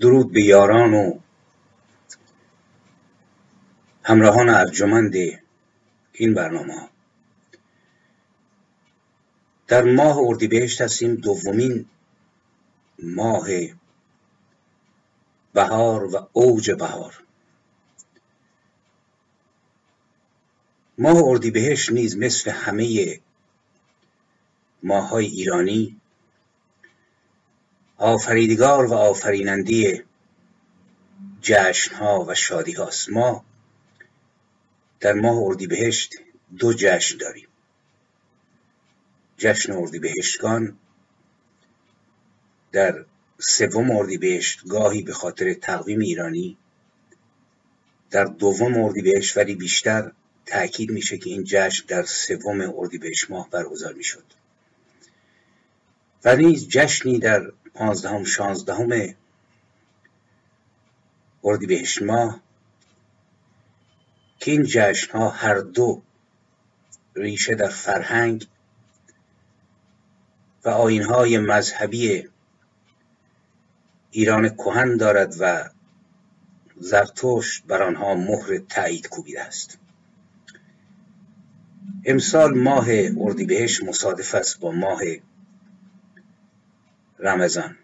درود به یاران و همراهان ارجمند این برنامه. در ماه اردیبهشت هستیم دومین ماه بهار و اوج بهار. ماه اردیبهشت نیز مثل همه ماهای ایرانی آفریدگار و آفریننده جشن ها و شادی هاست ما در ماه اردیبهشت دو جشن داریم. جشن اردیبهشتگان در سوم اردیبهشت گاهی به خاطر تقویم ایرانی در دوم اردیبهشت ولی بیشتر تاکید میشه که این جشن در سوم اردیبهشت ماه برگزار می‌شد. و نیز جشنی در پانزدهم شانزدهم اردیبهشت ماه. که این جشن ها هر دو ریشه در فرهنگ و آین های مذهبی ایران کهن دارد و زرتشت بر آنها مهر تایید کوبیده است. امسال ماه اردیبهشت مصادف است با ماه رمضان.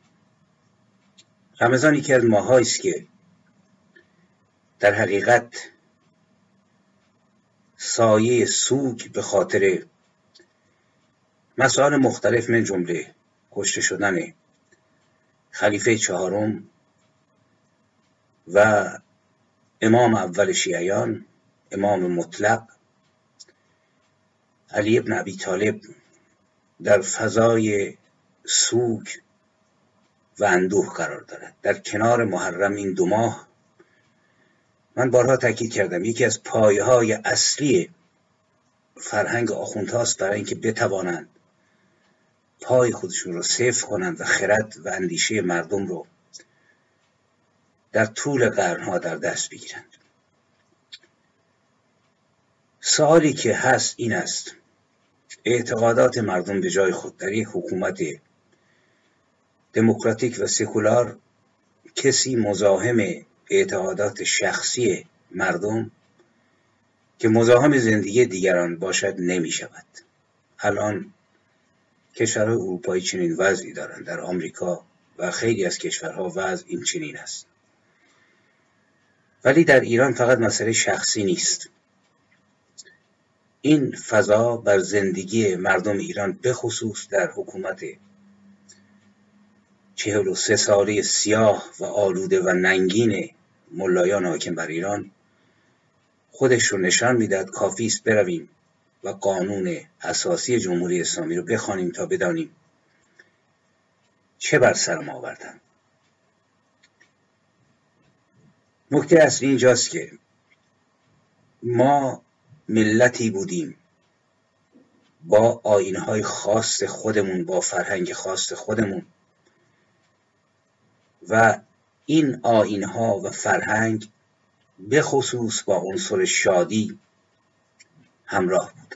رمضان یکی از ماهایی است که در حقیقت سایه سوگ به خاطر مسائل مختلف من جمله کشته شدن خلیفه چهارم و امام اول شیعیان امام مطلق علی ابن ابی طالب در فضای سوگ و اندوه قرار دارد. در کنار محرم این دو ماه من بارها تاکید کردم. یکی از پایه های اصلی فرهنگ آخوندهاست برای اینکه بتوانند پای خودشون رو صفر کنند و خرد و اندیشه مردم رو در طول قرنها در دست بگیرند. سوالی که هست این است. اعتقادات مردم به جای خود در یک حکومت دموکراتیک و سکولار کسی مزاحم اعتقادات شخصی مردم که مزاحم زندگی دیگران باشد نمی شود. الان کشورهای اروپایی چنین وضعی دارند در آمریکا و خیلی از کشورها وضع این چنین است. ولی در ایران فقط مسئله شخصی نیست. این فضا بر زندگی مردم ایران بخصوص در حکومت چهل و سه ساله سیاه و آلوده و ننگین ملایان حاکم بر ایران خودش رو نشان می‌داد کافی است برویم و قانون اساسی جمهوری اسلامی رو بخوانیم تا بدانیم چه بر سر ما آوردن. نکته اصلی اینجاست که ما ملتی بودیم. با آینهای خاص خودمون با فرهنگ خاص خودمون. و این آینها و فرهنگ به خصوص با عنصر شادی همراه بود.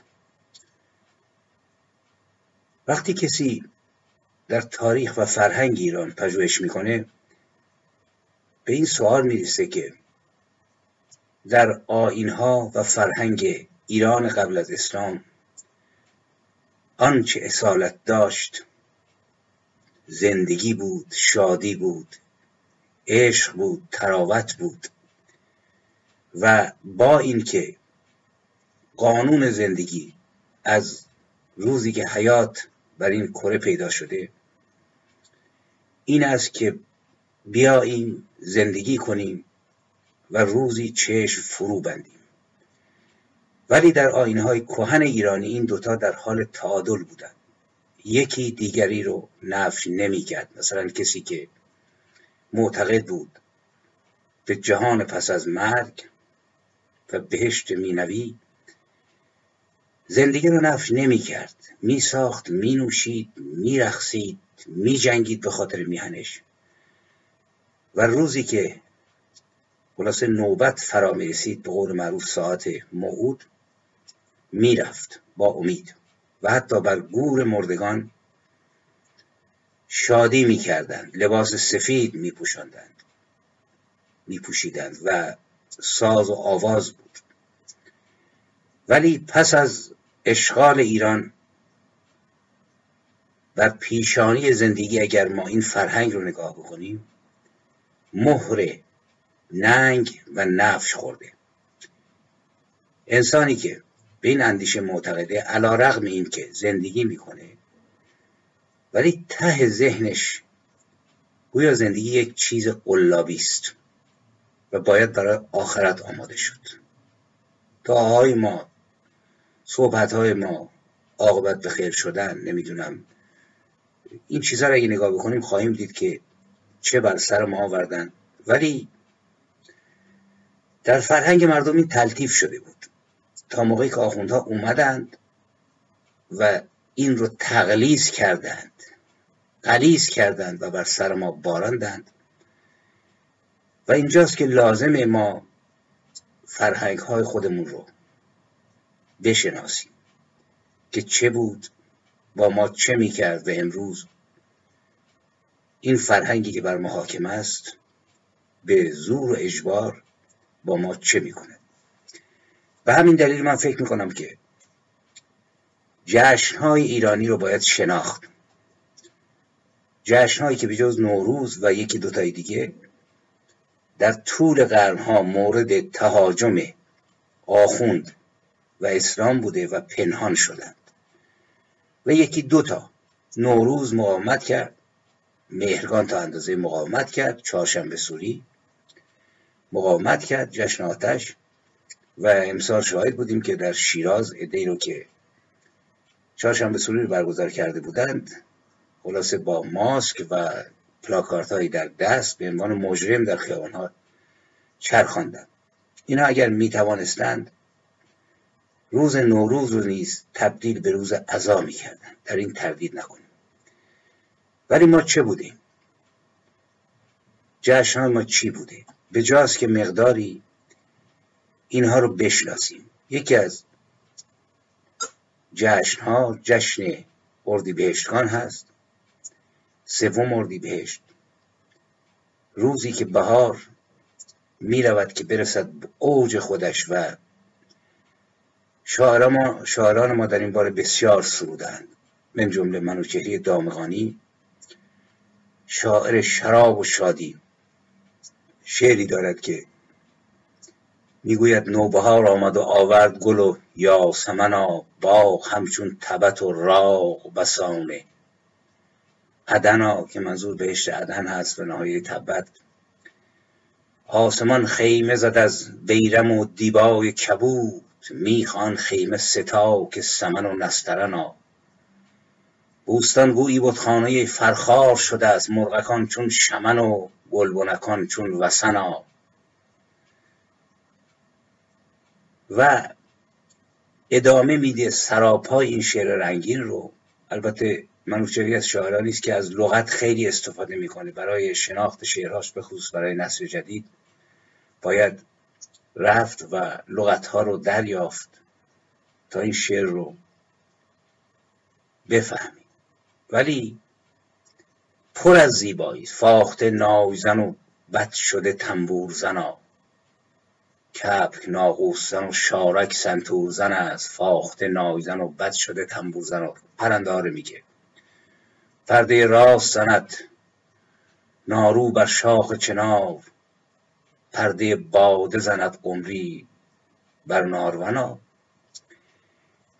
وقتی کسی در تاریخ و فرهنگ ایران پژوهش می‌کنه به این سوال می‌رسه که در آینها و فرهنگ ایران قبل از اسلام آنچه اصالت داشت زندگی بود شادی بود عشق بود تراوت بود و با اینکه قانون زندگی از روزی که حیات بر این کره پیدا شده این است که بیاییم زندگی کنیم و روزی چشم فرو بندیم. ولی در آینه های کهن ایرانی این دوتا در حال تعادل بودند. یکی دیگری رو نفی نمی کرد مثلا کسی که معتقد بود. به جهان پس از مرگ و بهشت مینوی زندگی رو نفش نمی کرد. می ساخت می نوشید می رخصید می جنگید به خاطر میهنش. و روزی که خلاصه نوبت فرا می رسید به قول معروف ساعت موعود می‌رفت با امید. و حتی بر گور مردگان شادی می‌کردند لباس سفید میپوشاندند میپوشیدند و ساز و آواز بود. ولی پس از اشغال ایران بر پیشانی زندگی اگر ما این فرهنگ رو نگاه بکنیم مهر ننگ و نفش خورده. انسانی که به این اندیشه معتقده علا رغم این که زندگی می‌کنه ولی ته ذهنش گویا زندگی یک چیز قلابی است و باید برای آخرت آماده شد. های ما صحبت های ما عاقبت به خیر شدن نمی‌دونم. این چیزها را اگه نگاه بکنیم خواهیم دید که چه بر سر ما آوردن. ولی در فرهنگ مردم این تلطیف شده بود. تا موقعی که آخوندها اومدند و این رو تقلیز کردند. قلیز کردند و بر سر ما باراندند. و اینجاست که لازم ما فرهنگ های خودمون رو بشناسیم که چه بود با ما چه می‌کرد و امروز این فرهنگی که بر ما حاکم است به زور و اجبار با ما چه می‌کنه به همین دلیل من فکر می‌کنم که جشنهای ایرانی رو باید شناخت. جشنهایی که به جز نوروز و یکی دوتای دیگه در طول قرنها مورد تهاجم آخوند و اسلام بوده و پنهان شدند. و یکی دوتا نوروز مقاومت کرد مهرگان تا اندازه مقاومت کرد چهارشنبه سوری مقاومت کرد جشن آتش و امسال شاهد بودیم که در شیراز ادهی رو که چهارشنبه سوری برگزار کرده بودند. خلاصه با ماسک و پلاکارت هایی در دست به عنوان مجرم در خیابان ها چرخاندند اینا اگر می توانستند روز نوروز رو نیز تبدیل به روز عزا می کردن. در این تردید نکنیم. ولی ما چه بودیم؟ جشن ما چی بوده؟ به جاست که مقداری اینها رو بشناسیم. یکی از جشن ها جشن اردیبهشتگان هست. سوم اردیبهشت. روزی که بهار می رود که برسد به اوج خودش و شاعران ما, شاعران ما در این باره بسیار سرودند. من جمله منوچهری دامغانی شاعر شراب و شادی. شعری دارد که می‌گوید نوبهار آمد و آورد گل و یاسمنا باغ همچون تبت و راغ بسانه عدنا که منظور بهشت عدن هست و نهایه تبت. آسمان خیمه زد از بیرم و دیبای کبود. می‌خوان خیمه ستا که سمن و نسترنا. بوستان گویی بود خانه فرخار شده از مرغکان چون شمن و گلبنکان چون وسنا و ادامه میده سراپای این شعر رنگین رو. البته منوچهری از شاعرانی است که از لغت خیلی استفاده می‌کنه. برای شناخت شعرهاش به خصوص برای نسل جدید باید رفت و لغتها رو دریافت تا این شعر رو بفهمیم. ولی پر از زیبایی. فاخته نایزن و بد شده تنبور زنا. کپک ناقوسزن و شارک سنتورزن است. فاخته نایزن و بد شده تنبورزن و پرنداره میگه. پرده راست زند. نارو بر شاخ چنار. پرده باده زند قمری بر نارونا.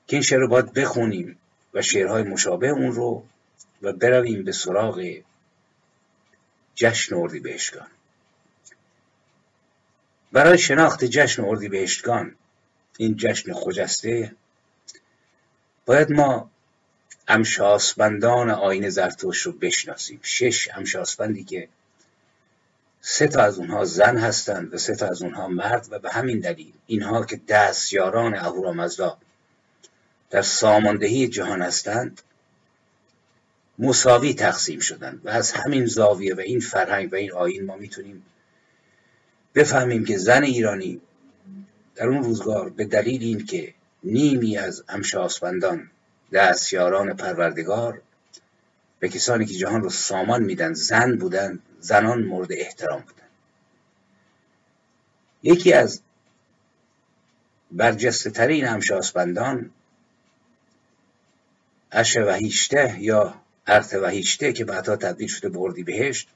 که این شعر رو باید بخونیم و شعرهای مشابه اون رو و برویم به سراغ جشن بهشگان برای شناخت جشن بهشتگان این جشن خجسته باید ما امشاسبندان آین زرتوش رو بشناسیم. شش امشاسبندی که سه تا از اونها زن هستند و سه تا از اونها مرد و به همین دلیل اینها که دستیاران اهورامزدا در ساماندهی جهان هستند مساوی تقسیم شدند و از همین زاویه و این فرهنگ و این آین ما می‌تونیم بفهمیم که زن ایرانی در اون روزگار به دلیل این که نیمی از امشاسپندان دستیاران پروردگار به کسانی که جهان رو سامان میدن زن بودن زنان مورد احترام بودن. یکی از برجسته ترین همشاسپندان اش وحیشته یا ارت وحیشته که بعدها تبدیل شده بردی بهشت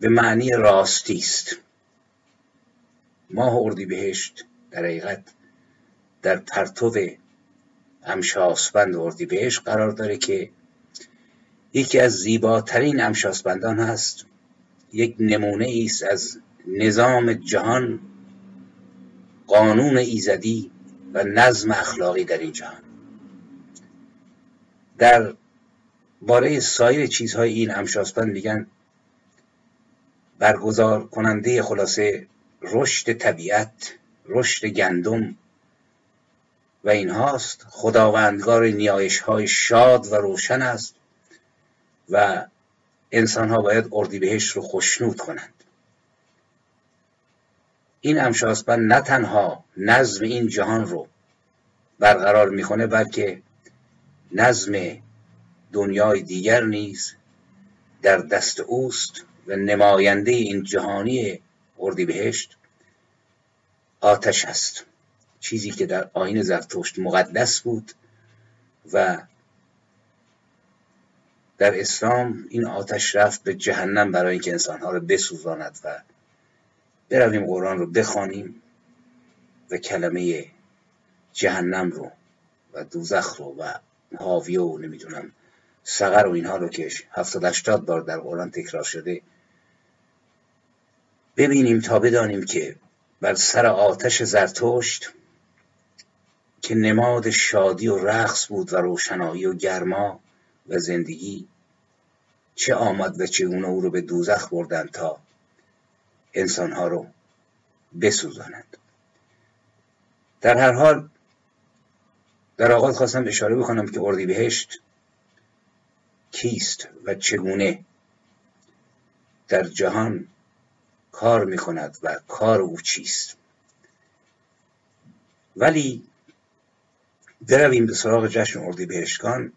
به معنی راستی است. ماه اردی بهشت در حقیقت در پرتو امشاسپند اردی بهشت قرار داره که یکی از زیباترین امشاسپندان هست. یک نمونه است از نظام جهان قانون ایزدی و نظم اخلاقی در این جهان. در باره سایر چیزهای این امشاسپند میگن برگزار کننده خلاصه رشد طبیعت رشد گندم. و این هاست خداوندگار نیایش های شاد و روشن است و انسان ها باید اردیبهشت رو خوشنود کنند. این امشاسپند نه تنها نظم این جهان رو برقرار می‌کنه بلکه نظم دنیای دیگر نیز در دست اوست. و نماینده این جهانی اردیبهشت آتش است. چیزی که در آین زرتشت مقدس بود و در اسلام این آتش رفت به جهنم برای اینکه انسانها رو بسوزاند و برویم قرآن رو بخوانیم و کلمه جهنم رو و دوزخ رو و حاویه و نمی‌دونم سقر و اینها رو که هفتاد هشتاد بار در قرآن تکرار شده ببینیم تا بدانیم که بر سر آتش زرتشت که نماد شادی و رقص بود و روشنایی و گرما و زندگی چه آمد و چگونه او رو به دوزخ بردند تا انسانها رو بسوزانند. در هر حال در آغاز خواستم اشاره بکنم که اردیبهشت کیست و چگونه در جهان کار می کند و کار او چیست. ولی برویم به سراغ جشن اردیبهشتگان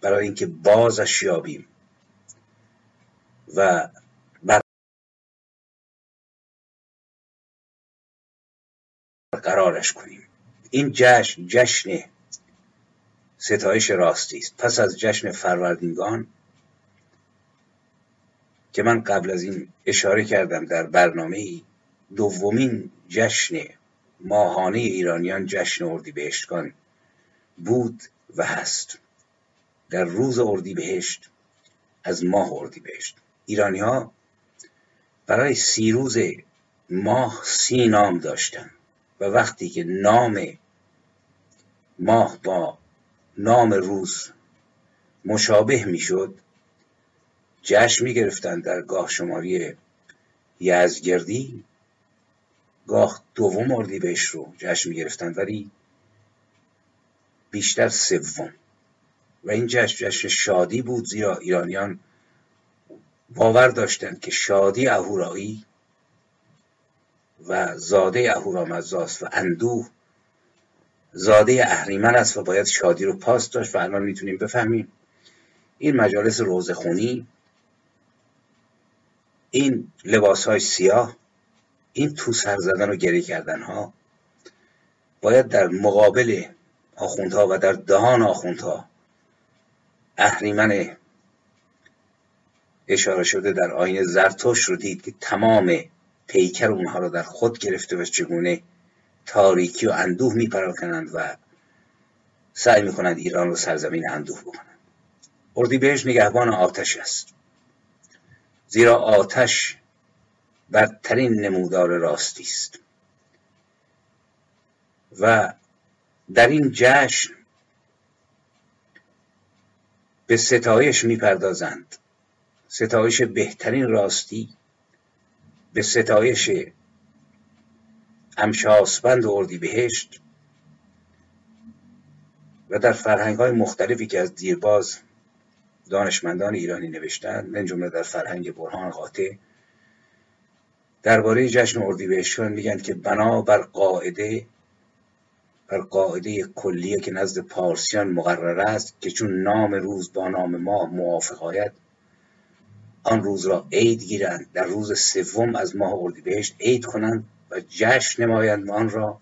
برای اینکه بازش یابیم و برقرارش کنیم. این جشن جشن ستایش راستی است. پس از جشن فروردینگان که من قبل از این اشاره کردم در برنامه دومین جشن ماهانه ایرانیان جشن اردیبهشتگان بود و هست. در روز اردیبهشت از ماه اردیبهشت. ایرانی ها برای سی روز ماه سی نام داشتن و وقتی که نام ماه با نام روز مشابه می‌شد جشن می گرفتن در گاه شماری یزگردی گاه دوم اردیبهشت رو جشن می گرفتن ولی بیشتر سوم. و این جشن جشن شادی بود زیرا ایرانیان باور داشتند که شادی اهورایی و زاده اهورامزداست و اندوه زاده اهریمن است و باید شادی رو پاس داشت. و الان می‌تونیم بفهمیم این مجالس روزخونی این لباس های سیاه این تو سر زدن و گری کردن ها باید در مقابل آخوندها و در دهان آخوندها اهریمن اشاره شده در آین زرتوش رو دید که تمام پیکر اونها رو در خود گرفته و چگونه تاریکی و اندوه میپراکنند و سعی می‌کنند ایران رو سرزمین اندوه بکنند. اردیبهشت نگهبان آتش است. زیرا آتش برترین نمودار راستی است. و در این جشن به ستایش می‌پردازند. ستایش بهترین راستی به ستایش امشاسبند و بهشت و در فرهنگ های مختلفی که از دیرباز دانشمندان ایرانی نوشتن من جمله در فرهنگ برهان قاطع. درباره جشن اردیبهشتیان میگن که بنا بر قاعده بر قاعده کلیه که نزد پارسیان مقرر است که چون نام روز با نام ماه موافق آید آن روز را عید گیرند. در روز سوم از ماه اردیبهشت عید کنند و جشن نمایند آن را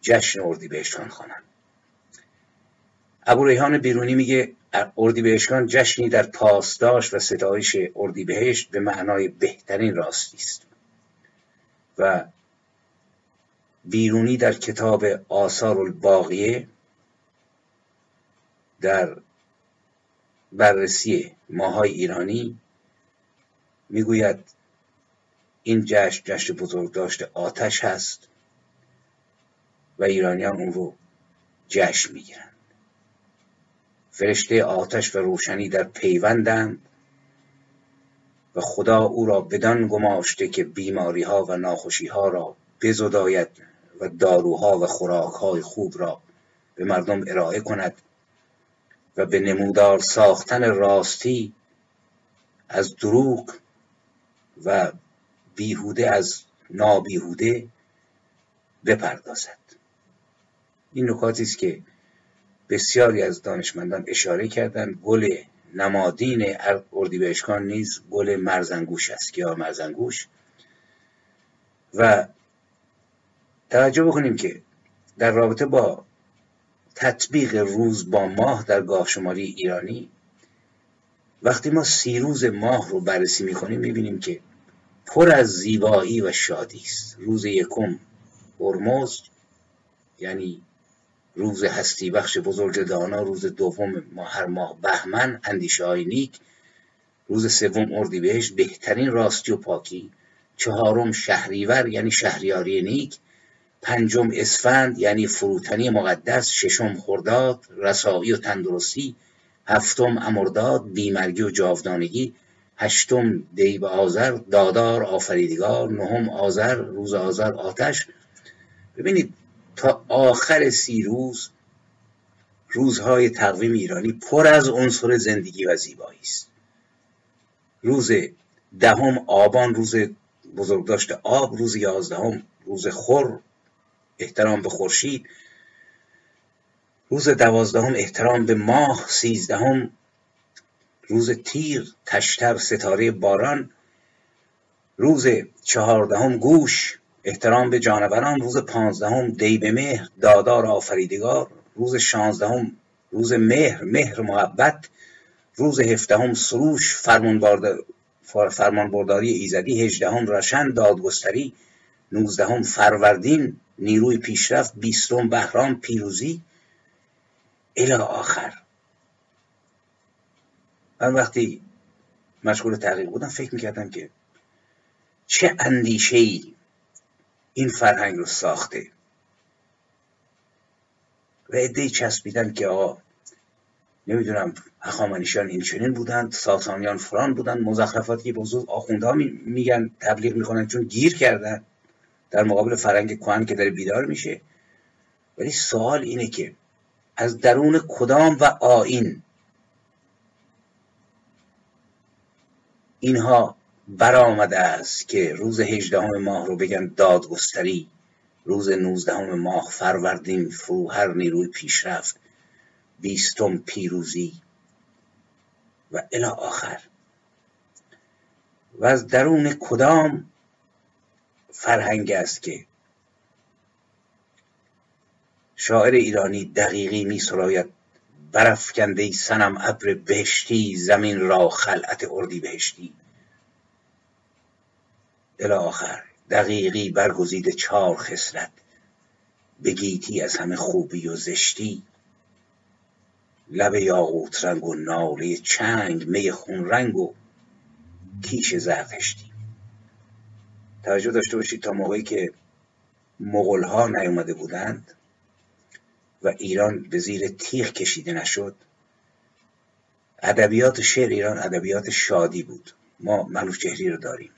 جشن اردیبهشتان خوانند. ابو ریحان بیرونی میگه اردیبهشتان جشنی در پاسداشت و ستایش اردیبهشت به معنای بهترین راستی است. و بیرونی در کتاب آثار الباقیه در بررسی ماهای ایرانی می‌گوید این جشن جشن بزرگ داشته آتش هست و ایرانیان اون رو جشن می‌گیرند فرشته آتش و روشنی در پیوندند و خدا او را بدان گماشته که بیماری ها و ناخوشی ها را بزداید و داروها و خوراک های خوب را به مردم ارائه کند و به نمودار ساختن راستی از دروغ و بیهوده از نابیهوده بپردازد. این نکاتی است که بسیاری از دانشمندان اشاره کردند گل نمادین اردیبهشتان نیز گل مرزنگوش است. یا مرزنگوش و توجه بکنیم که در رابطه با تطبیق روز با ماه در گاه شماری ایرانی وقتی ما سی روز ماه رو بررسی می‌کنیم می‌بینیم که پر از زیبایی و شادی است. روز یکم هرمز یعنی روز هستی بخش بزرگ دانا روز دوم هر ماه بهمن اندیشه های نیک روز سوم اردیبهشت بهترین راستی و پاکی چهارم شهریور یعنی شهریاری نیک پنجم اسفند یعنی فروتنی مقدس ششم خرداد رسایی و تندرستی هفتم امرداد بیمرگی و جاودانگی هشتم دیب آذر دادار آفریدگار نهم آذر روز آذر آتش. ببینید تا آخر سی روز روزهای تقویم ایرانی پر از عنصر زندگی و زیبایی است. روز دهم آبان روز بزرگداشت آب روز یازدهم روز خور احترام به خورشید. روز دوازدهم احترام به ماه سیزدهم روز تیر تشتر ستاره باران. روز چهاردهم گوش احترام به جانوران روز پانزدهم دیب مهر دادار آفریدگار روز شانزدهم روز مهر مهر محبت روز هفدهم سروش فرمان برداری ایزدی هجدهم رشن دادگستری نوزدهم فروردین نیروی پیشرفت بیستم بهرام پیروزی. الی آخر. من وقتی مشغول تحقیق بودم فکر می‌کردم که چه اندیشه ای این فرهنگ رو ساخته. و عده چسبیدن که آقا نمی‌دونم هخامنشیان این چنین بودند ساسانیان فران بودند مزخرفاتی که بزرگ آخوندها میگن تبلیغ می‌کنن چون گیر کردن در مقابل فرهنگ کهن که داره بیدار میشه. ولی سوال اینه که از درون کدام و آین اینها برآمده است که روز هجدهم ماه رو بگن دادگستری. روز نوزدهم ماه فروردین فروهر نیروی پیشرفت بیستم پیروزی و الی آخر. و از درون کدام فرهنگ است که شاعر ایرانی دقیقی می سراید برافکنده سنم ابر بهشتی زمین را خلعت اردی بهشتی. الی آخر. دقیقی برگزید چهار خسرت. بگیتی از همه خوبی و زشتی. لب یاقوت رنگ و ناله چنگ می خون رنگ و کیش زرتشتی. توجه داشته باشید تا موقعی که مغول ها نیومده بودند و ایران به زیر تیغ کشیده نشد. ادبیات شعر ایران ادبیات شادی بود. ما چهری رو داریم.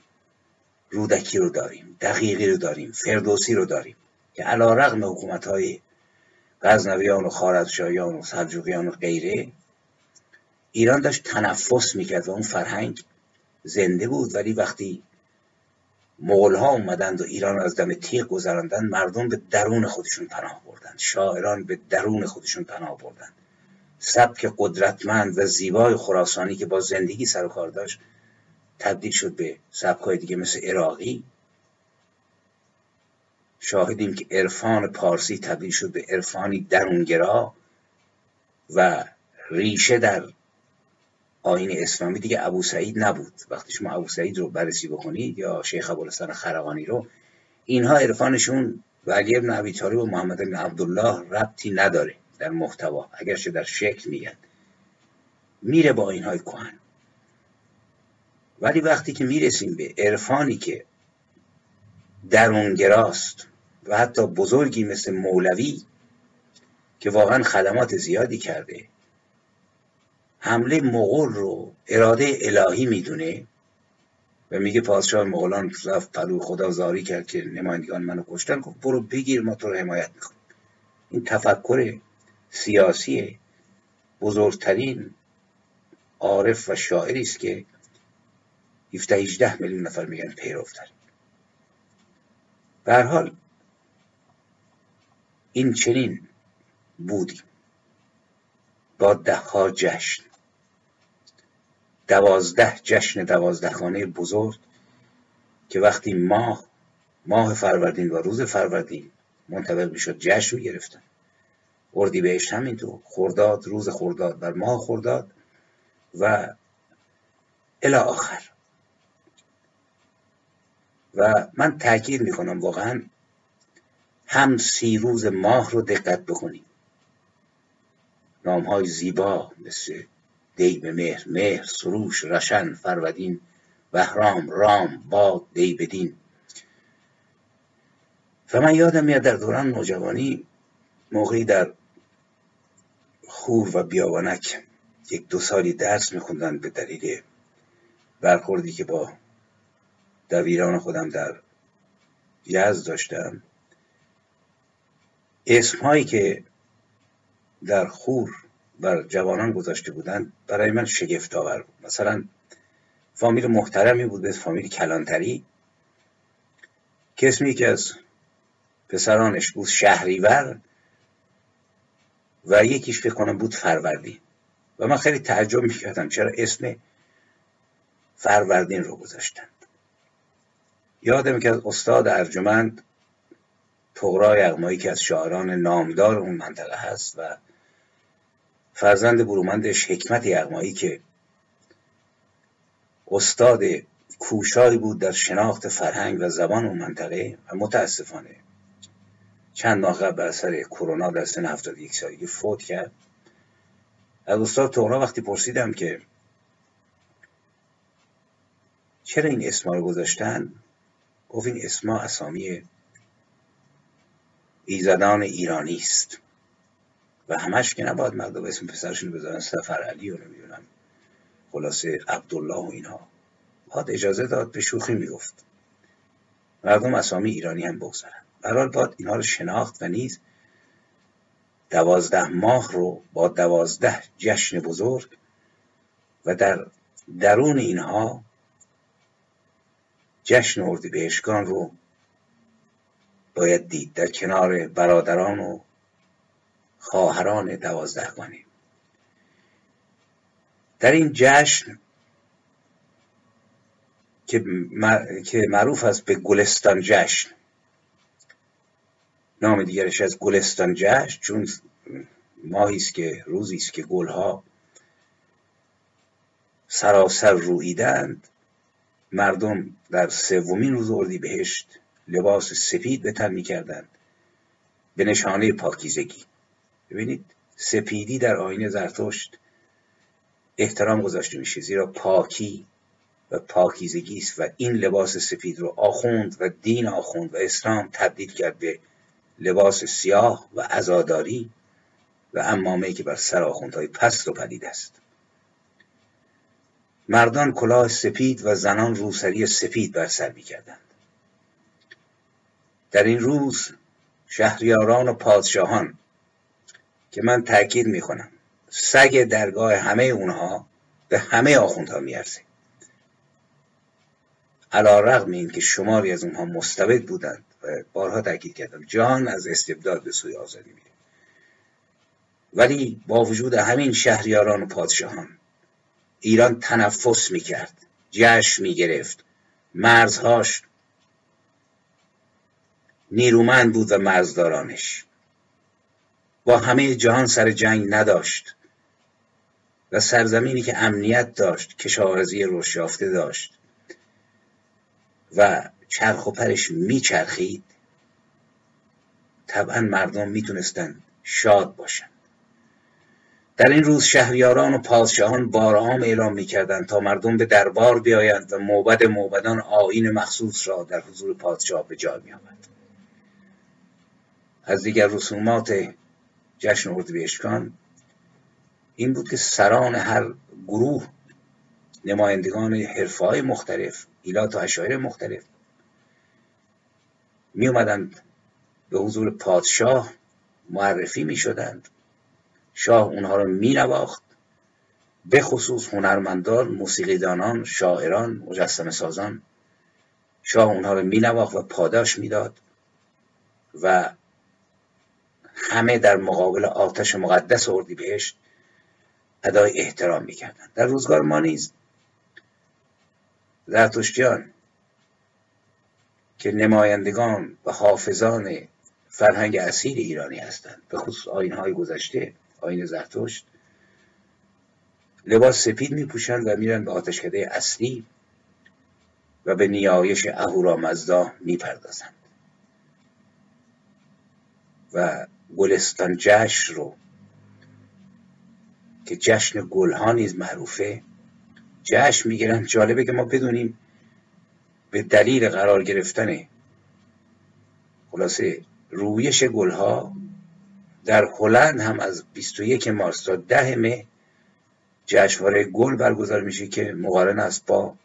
رودکی رو داریم دقیقی رو داریم فردوسی رو داریم. که علا رقم حکومت های غزنویان و خارزشایان و سلجوقیان و غیره ایران داشت تنفس می‌کرد و اون فرهنگ زنده بود. ولی وقتی مغول ها اومدند و ایران از دم تیغ گذراندن مردم به درون خودشون پناه بردند. شاعران به درون خودشون پناه بردند. سبک قدرتمند و زیبای خراسانی که با زندگی سر و کار داشت تبدیل شد به سبکای دیگه مثل عراقی. شاهدیم که عرفان پارسی تبدیل شد به عرفانی درونگرا و ریشه در آین اسلامی دیگه ابو سعید نبود. وقتی شما ابو سعید رو بررسی بکنید یا شیخ ابوالحسن خرقانی رو اینها عرفانشون و علی ابن و محمد بن عبدالله ربطی نداره در محتوا اگرچه در شکل میگن. میره با اینهای کهن. ولی وقتی که می‌رسیم به عرفانی که درونگراست و حتی بزرگی مثل مولوی که واقعا خدمات زیادی کرده حمله مغول رو اراده الهی می‌دونه و میگه پادشاه مغولان رفت پلو خدا زاری کرد که نمایندگان منو کشتن. گفت برو بگیر ما تو رو حمایت می‌کنیم. این تفکر سیاسی بزرگترین عارف و شاعری است که 17 18 میلیون نفر میگن پیرو داره به هر حال این چنین بودیم با ده ها جشن. دوازده جشن دوازده خانه بزرگ که وقتی ماه ماه فروردین و روز فروردین منطبق می‌شد جشن رو گرفتن اردی بهشت همینطور. خورداد روز خورداد بر ماه خورداد و الی آخر. و من تاکید می‌کنم واقعا هم سی روز ماه رو دقت بکنیم نام های زیبا مثل دی مهر مهر سروش رشن فرودین بهرام رام باد دی بدین و من یادم میاد در دوران نوجوانی موقعی در خور و بیابانک یک دو سالی درس میخوندن به دلیل برخوردی که با دویران خودم در یزد داشتم. اسم هایی که در خور بر جوانان گذاشته بودند برای من شگفت آور بود. مثلا فامیل محترمی بود به فامیل کلانتری که اسمی که از پسرانش بود شهریور و یکیش فکر کنم بود فروردین. و من خیلی تعجب می‌کردم چرا اسم فروردین رو گذاشتند یادم که از استاد ارجمند تغرای اغمایی که از شاعران نامدار اون منطقه هست و فرزند برومندش حکمت یغمایی که استاد کوشایی بود در شناخت فرهنگ و زبان اون منطقه و متاسفانه چند ماه قبل بر اثر کرونا در سن 71 سالگی فوت کرد. از استاد تغرا وقتی پرسیدم که چرا این اسما رو گذاشتن گفت این اسما اسامی ایزدان ایرانی است. و همش که نباید مردم اسم پسرشون بذارن سفر علی و نمی‌دونم. خلاصه عبدالله و اینها. باید اجازه داد به شوخی می‌گفت. مردم اسامی ایرانی هم بگذارن برحال باید اینها رو شناخت و نیز دوازده ماه رو با دوازده جشن بزرگ و در درون اینها جشن اردیبهشتگان رو باید دید در کنار برادران و خواهران دوازدهگانه در این جشن که معروف است به گلستان جشن نام دیگرش از گلستان جشن چون ماهی است که روزی است که گلها سراسر رویدند مردم در سومین روز اردی بهشت لباس سپید به تن می‌کردند. به نشانه پاکیزگی. ببینید سپیدی در آین زرتشت احترام گذاشته میشه زیرا پاکی و پاکیزگی است و این لباس سپید رو آخوند و دین آخوند و اسلام تبدیل کرد به لباس سیاه و عزاداری و امامه که بر سر آخوندهای پست و پدید است. مردان کلاه سپید و زنان روسری سپید بر سر می‌کردند. در این روز شهریاران و پادشاهان که من تاکید می‌کنم سگ درگاه همه اونها به همه آخوندها میارزه. علا رقم این که شماری از اونها مستبد بودند و بارها تاکید کردم جهان از استبداد به سوی آزادی میره ولی با وجود همین شهریاران و پادشاهان ایران تنفس می‌کرد جشن می‌گرفت مرزهاش نیرومند بود و مرزدارانش. با همه جهان سر جنگ نداشت و سرزمینی که امنیت داشت کشاورزی رشد داشت و چرخ و پرش میچرخید طبعا مردم می‌تونستند شاد باشند در این روز شهریاران و پادشاهان بارام اعلام می‌کردند تا مردم به دربار بیایند و موبد موبدان آین مخصوص را در حضور پادشاه به جای میآورد از دیگر رسومات جشن اردیبهشتگان این بود که سران هر گروه نمایندگان حرفه مختلف ایلات و اشایر مختلف می اومدند به حضور پادشاه معرفی می شدند شاه اونها رو می نواخت به خصوص هنرمندان، موسیقیدانان، شاعران، مجسم سازان شاه اونها رو می نواخت و پاداش می‌داد و همه در مقابل آتش مقدس بهشت ادای احترام می‌کردند. در روزگار ما نیز زرتشتیان که نمایندگان و حافظان فرهنگ اصیل ایرانی هستند به خصوص های گذشته آین زرتشت. لباس سپید میپوشند و میرن به آتشکده اصلی و به نیایش اهورامزدا می‌پردازند. و گلستان جشن رو که جشن گلها نیز معروفه جشن می‌گیرن. جالبه که ما بدونیم به دلیل قرار گرفتن خلاصه رویش گلها در هلند هم از 21 مارس تا 10 مه جشنواره گل برگزار میشه که مقارن است با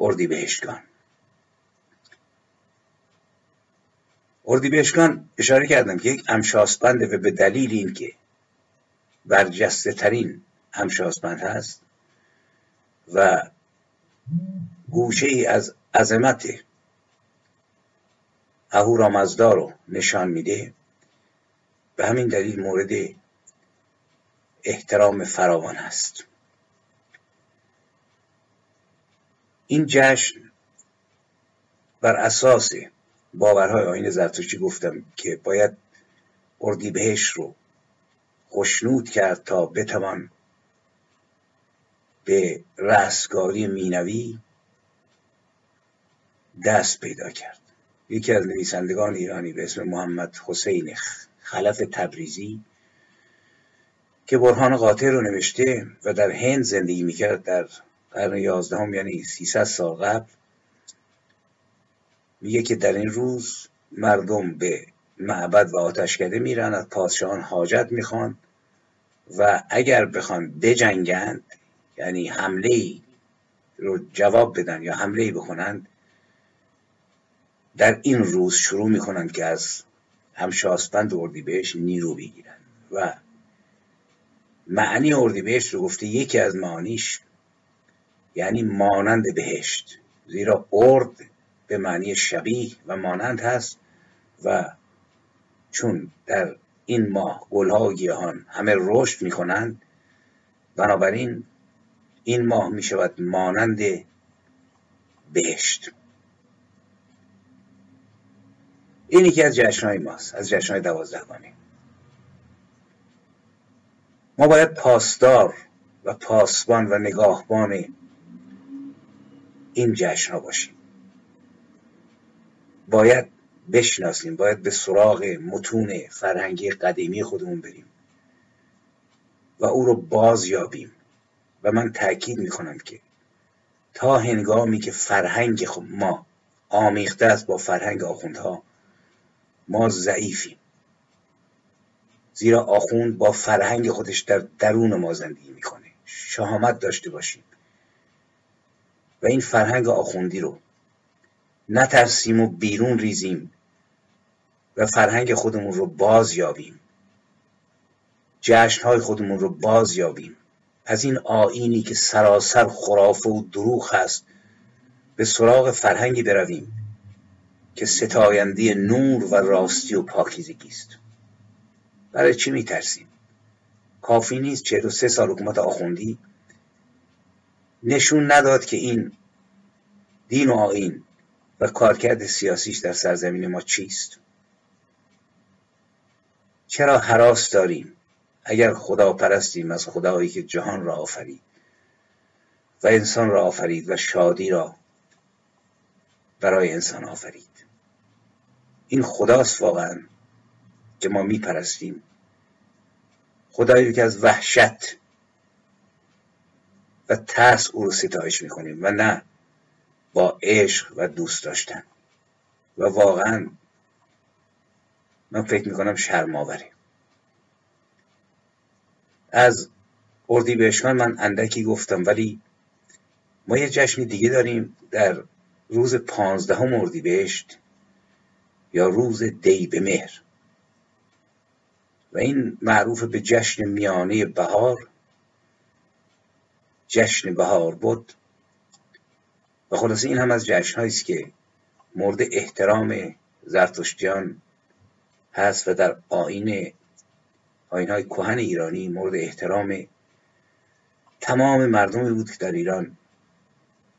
اردیبهشتگان. اردیبهشتگان اشاره کردم که یک امشاسپنده و به دلیل اینکه برجسته ترین همشاسپند هست و گوشه ای از عظمت اهورامزدا رو نشان میده به همین دلیل مورد احترام فراوان است. این جشن بر اساس باورهای آین زرتشتی گفتم که باید اردیبهشت رو خشنود کرد تا بتوان به رستگاری مینوی دست پیدا کرد. یکی از نویسندگان ایرانی به اسم محمد حسین خلف تبریزی که برهان قاطع رو نوشته و در هند زندگی می‌کرد در قرن یازدهم یعنی 300 سال قبل. میگه که در این روز مردم به معبد و آتشکده میرن از پادشاهان حاجت می‌خوان و اگر بخوان بجنگند یعنی حمله رو جواب بدن یا حمله بکنند در این روز شروع می‌کنند که از همشاسپند اردیبهشت نیرو بگیرن و معنی اردیبهشت رو گفته یکی از معانیش یعنی مانند بهشت زیرا ارد به معنی شبیه و مانند هست و چون در این ماه گلها و گیاهان همه رشد می‌کنند بنابراین این ماه می شود مانند بهشت. این یکی از جشنهای ماست از جشنهای دوازدهگانه ما باید پاسدار و پاسبان و نگاهبان این جشن ها باشیم. باید بشناسیم باید به سراغ متون فرهنگی قدیمی خودمون بریم و او رو باز یابیم و من تاکید می‌کنم که تا هنگامی که فرهنگ ما آمیخته است با فرهنگ آخوندها ما ضعیفیم. زیرا آخوند با فرهنگ خودش در درون ما زندگی می‌کنه. شهامت داشته باشیم. و این فرهنگ آخوندی رو نترسیم و بیرون ریزیم و فرهنگ خودمون رو باز یابیم. جشنهای خودمون رو باز یابیم. از این آینی که سراسر خرافه و دروغ هست به سراغ فرهنگی برویم. که ستاینده نور و راستی و پاکیزگی است. برای چی میترسیم؟ کافی نیست چهل و سه سال حکومت آخوندی نشون نداد که این دین و آین و کارکرد سیاسیش در سرزمین ما چیست. چرا حراس داریم اگر خدا پرستیم از خدایی که جهان را آفرید و انسان را آفرید و شادی را برای انسان آفرید؟ این خداست واقعا که ما میپرستیم. خدایی که از وحشت و ترس او رو ستایش می‌کنیم و نه با عشق و دوست داشتن. و واقعا من فکر می‌کنم شرم آوره از اردیبهشتان من اندکی گفتم ولی ما یه جشن دیگه داریم در روز پانزدهم اردیبهشت یا روز دی به مهر. و این معروف به جشن میانه بهار جشن بهار بود. و خلاصه این هم از جشن است که مورد احترام زرتشتیان هست و در آین آین های کهن ایرانی مورد احترام تمام مردمی بود که در ایران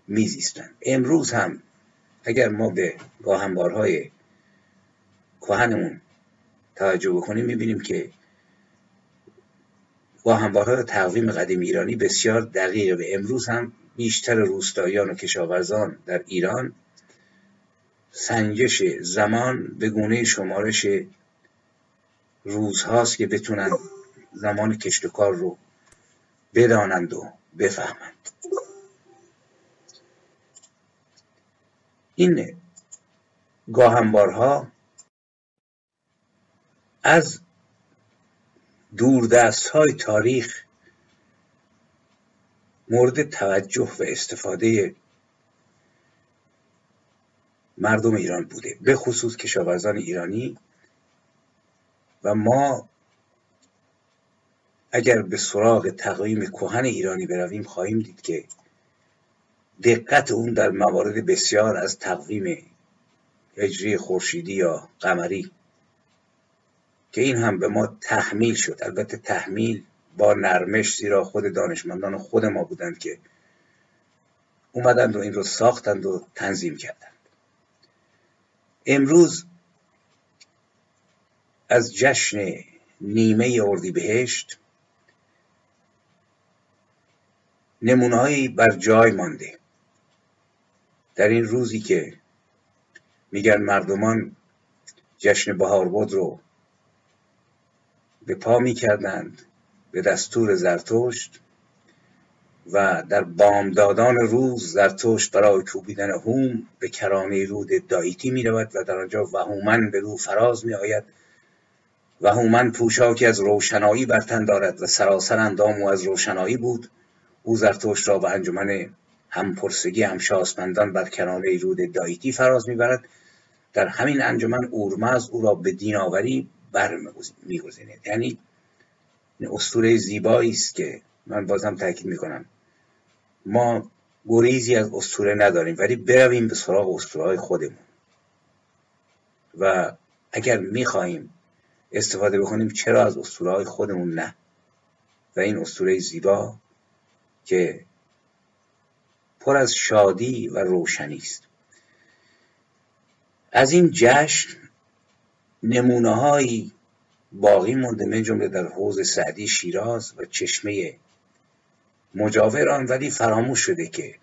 میزیستند. امروز هم اگر ما به گاهنبارهای کهنمون توجه بکنیم می‌بینیم که گاهنبارهای تقویم قدیم ایرانی بسیار دقیقه و امروز هم بیشتر روستاییان و کشاورزان در ایران سنجش زمان به گونه شمارش روزهاست که بتونن زمان کشت و کار رو بدانند و بفهمند. این گاهنبارها از دوردست های تاریخ مورد توجه و استفاده مردم ایران بوده به خصوص کشاورزان ایرانی. و ما اگر به سراغ تقویم کهن ایرانی برویم خواهیم دید که دقت اون در موارد بسیار از تقویم هجری خورشیدی یا قمری که این هم به ما تحمیل شد. البته تحمیل با نرمش زیرا خود دانشمندان خود ما بودند که اومدند و این رو ساختند و تنظیم کردند. امروز از جشن نیمه اردیبهشت نمونههایی بر جای مانده. در این روزی که میگن مردمان جشن بهار بود رو به پا می‌کردند به دستور زرتشت و در بامدادان روز زرتشت برای کوبیدن هوم به کرانه رود دایتی می رود و در آنجا وهومن به رو فراز می آید و هومن پوشاکی از روشنایی بر تن دارد و سراسر اندام او از روشنایی بود. او زرتشت را به انجمن همپرسگی همشاسمندان بر کرانه رود دایتی فراز می‌برد. در همین انجمن اورمز او را به دیناوری بر میگزیند یعنی اسطوره زیبایی است که من بازم تاکید می‌کنم. ما گریزی از اسطوره نداریم ولی برویم به سراغ اسطوره خودمون. و اگر می‌خواهیم استفاده بکنیم چرا از اسطوره های خودمون نه؟ و این اسطوره زیبا که پر از شادی و روشنی است. از این جشن نمونه هایی باقی مونده من جمله در حوز سعدی شیراز و چشمه مجاور آن ولی فراموش شده که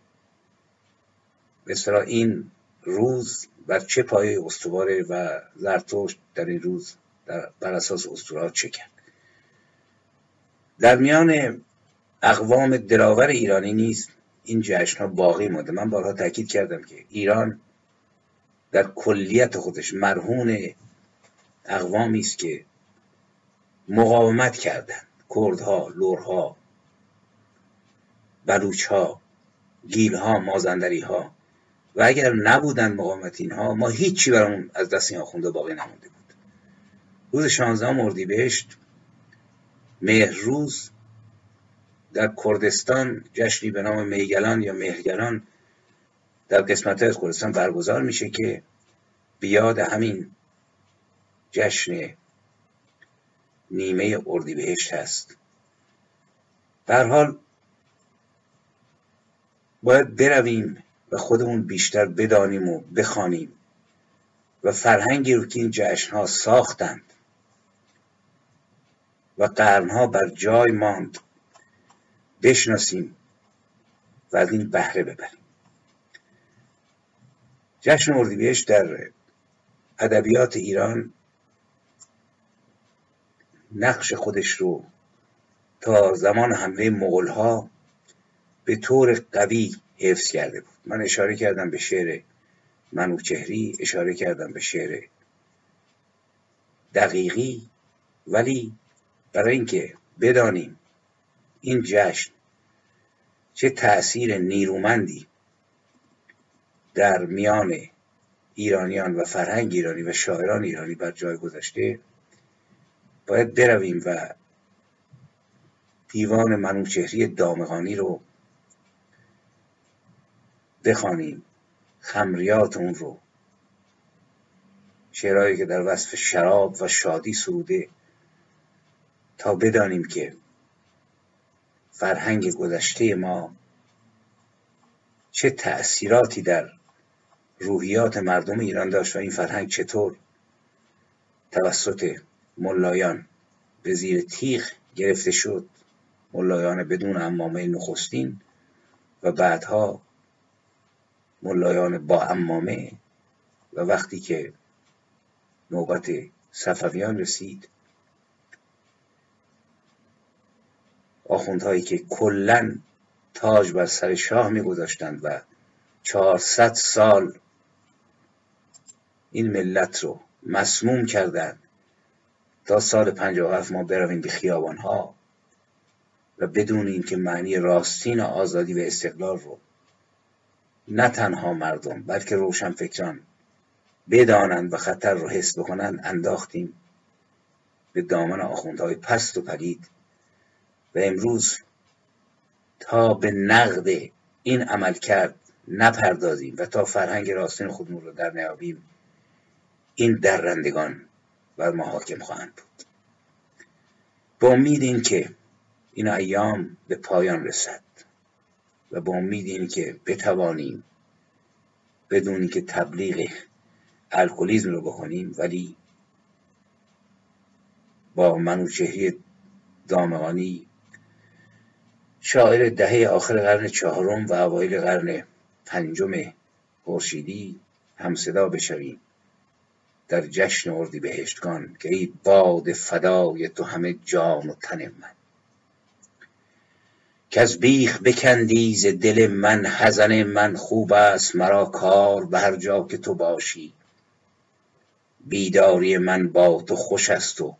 مثلا این روز بر چه پایه استواره و زرتشت در این روز در بر اساس اسطورات چه کرد؟ در میان اقوام دلاور ایرانی نیست این جشن ها باقی مانده من بارها تاکید کردم که ایران در کلیت خودش مرهون اقوامی است که مقاومت کردند. کردها لورها بلوچ ها گیل ها مازندری ها و اگر نبودن مقاومت اینها ما هیچی برامون از دست این آخونده باقی نمونده بود. روز 16 اردیبهشت مهرروز در کردستان جشنی به نام میگلان یا مهرگلان در قسمت از کردستان برگزار میشه که بیاد همین جشن نیمه اردیبهشت هست. در حال باید برویم و خودمون بیشتر بدانیم و بخوانیم و فرهنگی رو که این جشن ها ساختند و قرنها بر جای ماند بشناسیم و از این بهره ببریم. جشن اردیبهشت در ادبیات ایران نقش خودش رو تا زمان حمله مغول ها به طور قوی حفظ کرده بود. من اشاره کردم به شعر منوچهری اشاره کردم به شعر دقیقی ولی برای اینکه بدانیم این جشن چه تأثیر نیرومندی در میان ایرانیان و فرهنگ ایرانی و شاعران ایرانی بر جای گذاشته باید برویم و دیوان منوچهری دامغانی رو بخوانیم خمریات اون رو. شعرهایی که در وصف شراب و شادی سروده تا بدانیم که فرهنگ گذشته ما چه تأثیراتی در روحیات مردم ایران داشت و این فرهنگ چطور توسط ملایان. به زیر تیغ گرفته شد. ملایان بدون امامه نخستین و بعدها ملایان با امامه و وقتی که نوبت صفویان رسید آخوندهایی که کلا تاج بر سر شاه میگذاشتند و چهارصد سال این ملت رو مسموم کردند. تا سال 57 ما برویم به خیابان ها و بدون اینکه معنی راستین آزادی و استقلال رو نه تنها مردم بلکه روشنفکران بدانند و خطر رو حس بکنند انداختیم به دامن آخوندهای پست و پلید و امروز تا به نقد این عمل کرد نپردازیم و تا فرهنگ راستین خودمون رو در نیابیم. این درندگان بر ما حاکم خواهند بود. با امید این که این ایام به پایان رسد و با امید این که بتوانیم بدونی که تبلیغ الکلیزم رو بکنیم ولی با منوچهری دامغانی شاعر دهه آخر قرن چهارم و اوایل قرن پنجم خورشیدی همصدا بشویم در جشن اردی بهشتگان که ای باد فدای تو همه جان و تن من. که از بیخ بکندی ز دل من حزن من خوب است مرا کار به هر جا که تو باشی. بیداری من با تو خوش است و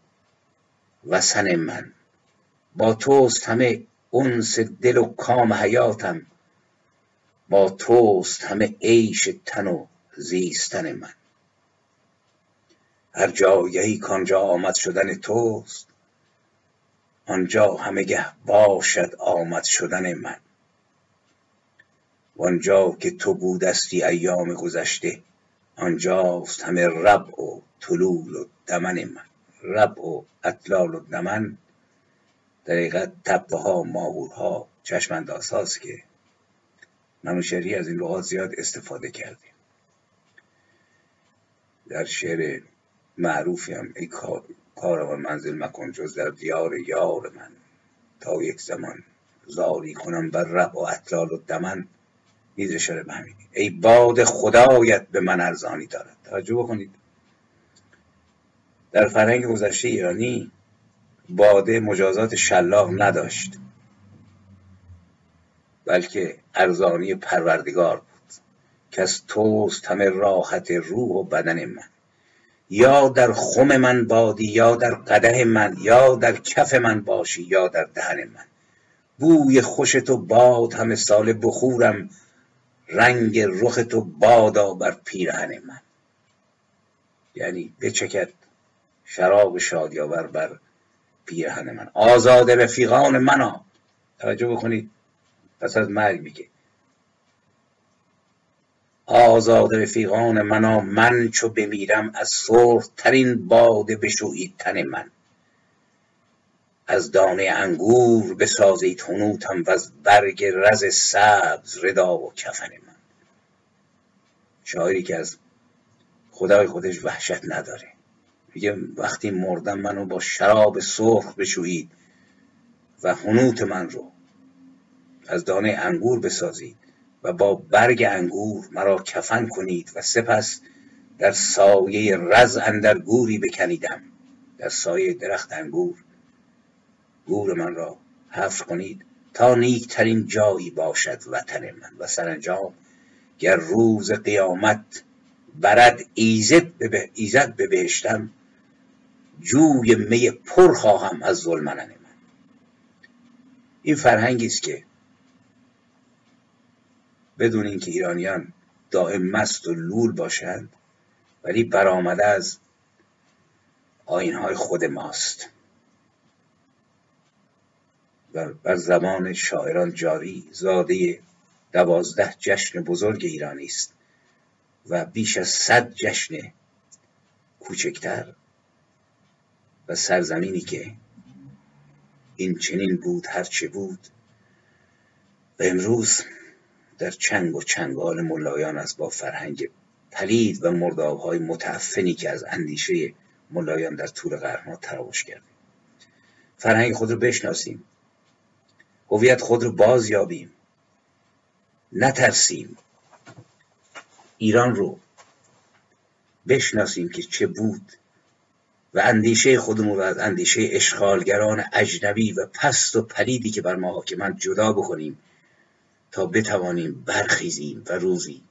وسن من. با توست همه انس دل و کام حیاتم. با توست همه عیش تن و زیستن من. هر جایهی کانجا آمد شدن توست آنجا همگه باشد آمد شدن من. وانجا که تو بودستی ایام گذشته آنجاست همه ربع و طلول و دمن من. ربع و اطلال و دمن در حقیقت تپه ها ماهورها چشم هاست که منوشری از این لغات زیاد استفاده کردیم. در شعر معروفی هم. ای کاروان منزل مکن جز در دیار یار من. تا یک زمان زاری کنم بر رب و اطلال و دمن. نیز اشاره به همین ای باد خدایت به من ارزانی دارد. توجه بکنید. در فرهنگ گذشته ایرانی باده مجازات شلاق نداشت. بلکه ارزانی پروردگار بود. که از توست همه راحت روح و بدن من. یا در خم من بادی یا در قده من یا در کف من باشی یا در دهن من. بوی خوش تو باد همه سال بخورم رنگ رخ تو بادا بر پیرهن من. یعنی بچکد شراب شادیاور بر پیرهن من. آزاد رفیقان منا. توجه بکنید. پس از مرگ میگه. آزاد رفیقان منا من چو بمیرم از سرخ ترین باده بشویید تن من. از دانه انگور بسازید هنوتم و از برگ رز سبز ردا و کفن من. شاعری که از خدای خودش وحشت نداره. میگه وقتی مردم منو با شراب سرخ بشویید و حنوت من رو از دانه انگور بسازید و با برگ انگور مرا کفن کنید و سپس در سایه رز اندر گوری بکنیدم. در سایه درخت انگور. گور من را حفر کنید تا نیکترین جایی باشد وطن من. و سرانجام گر روز قیامت برد ایزد به ایزد بهشتم جوی می پر خواهم از ظلمنن من. این فرهنگی است که بدون اینکه ایرانیان دائم مست و لول باشند ولی برآمده از آینهای خود ماست. و بر زمان شاعران جاری زاده دوازده جشن بزرگ ایرانی است و بیش از صد جشن کوچکتر و سرزمینی که این چنین بود هرچه بود و امروز در چنگ و چنگال ملایان از با فرهنگ پلید و مردابهای متعفنی که از اندیشه ملایان در طول قرنها تراوش کرده فرهنگ خود رو بشناسیم. هویت خود رو باز یابیم. نترسیم. ایران رو بشناسیم که چه بود و اندیشه خودمون رو از اندیشه اشغالگران اجنبی و پست و پلیدی که بر ما حاکمند جدا بکنیم تا بتوانیم برخیزیم و روزی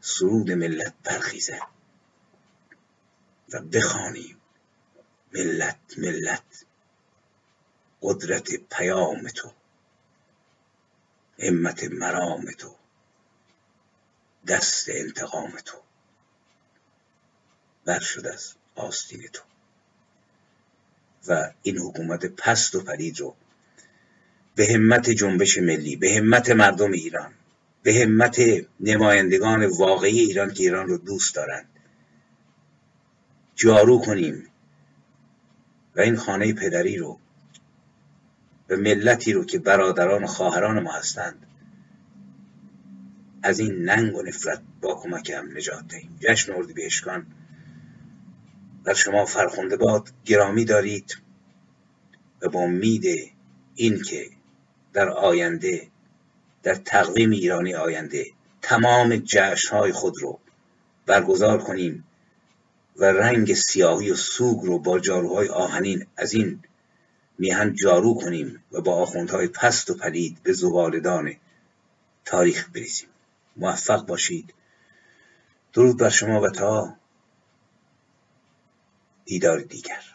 سرود ملت برخیزد و بخوانیم ملت ملت قدرت پیام تو همت مرام تو دست انتقام تو بر شد از آستین تو. و این حکومت پست و پلید رو به همت جنبش ملی به همت مردم ایران به همت نمایندگان واقعی ایران که ایران رو دوست دارند. جارو کنیم و این خانه پدری رو به ملتی رو که برادران و خواهران ما هستند از این ننگ و نفرت با کمک هم نجات دهیم. جشن اردیبهشتگان بر شما فرخنده باد گرامی دارید و با امید این که در آینده در تقویم ایرانی آینده تمام جشنهای خود رو برگزار کنیم و رنگ سیاهی و سوگ رو با جاروهای آهنین از این میهن جارو کنیم و با آخوندهای پست و پلید به زبالدان تاریخ بریزیم. موفق باشید. درود بر شما و تا دیدار دیگر.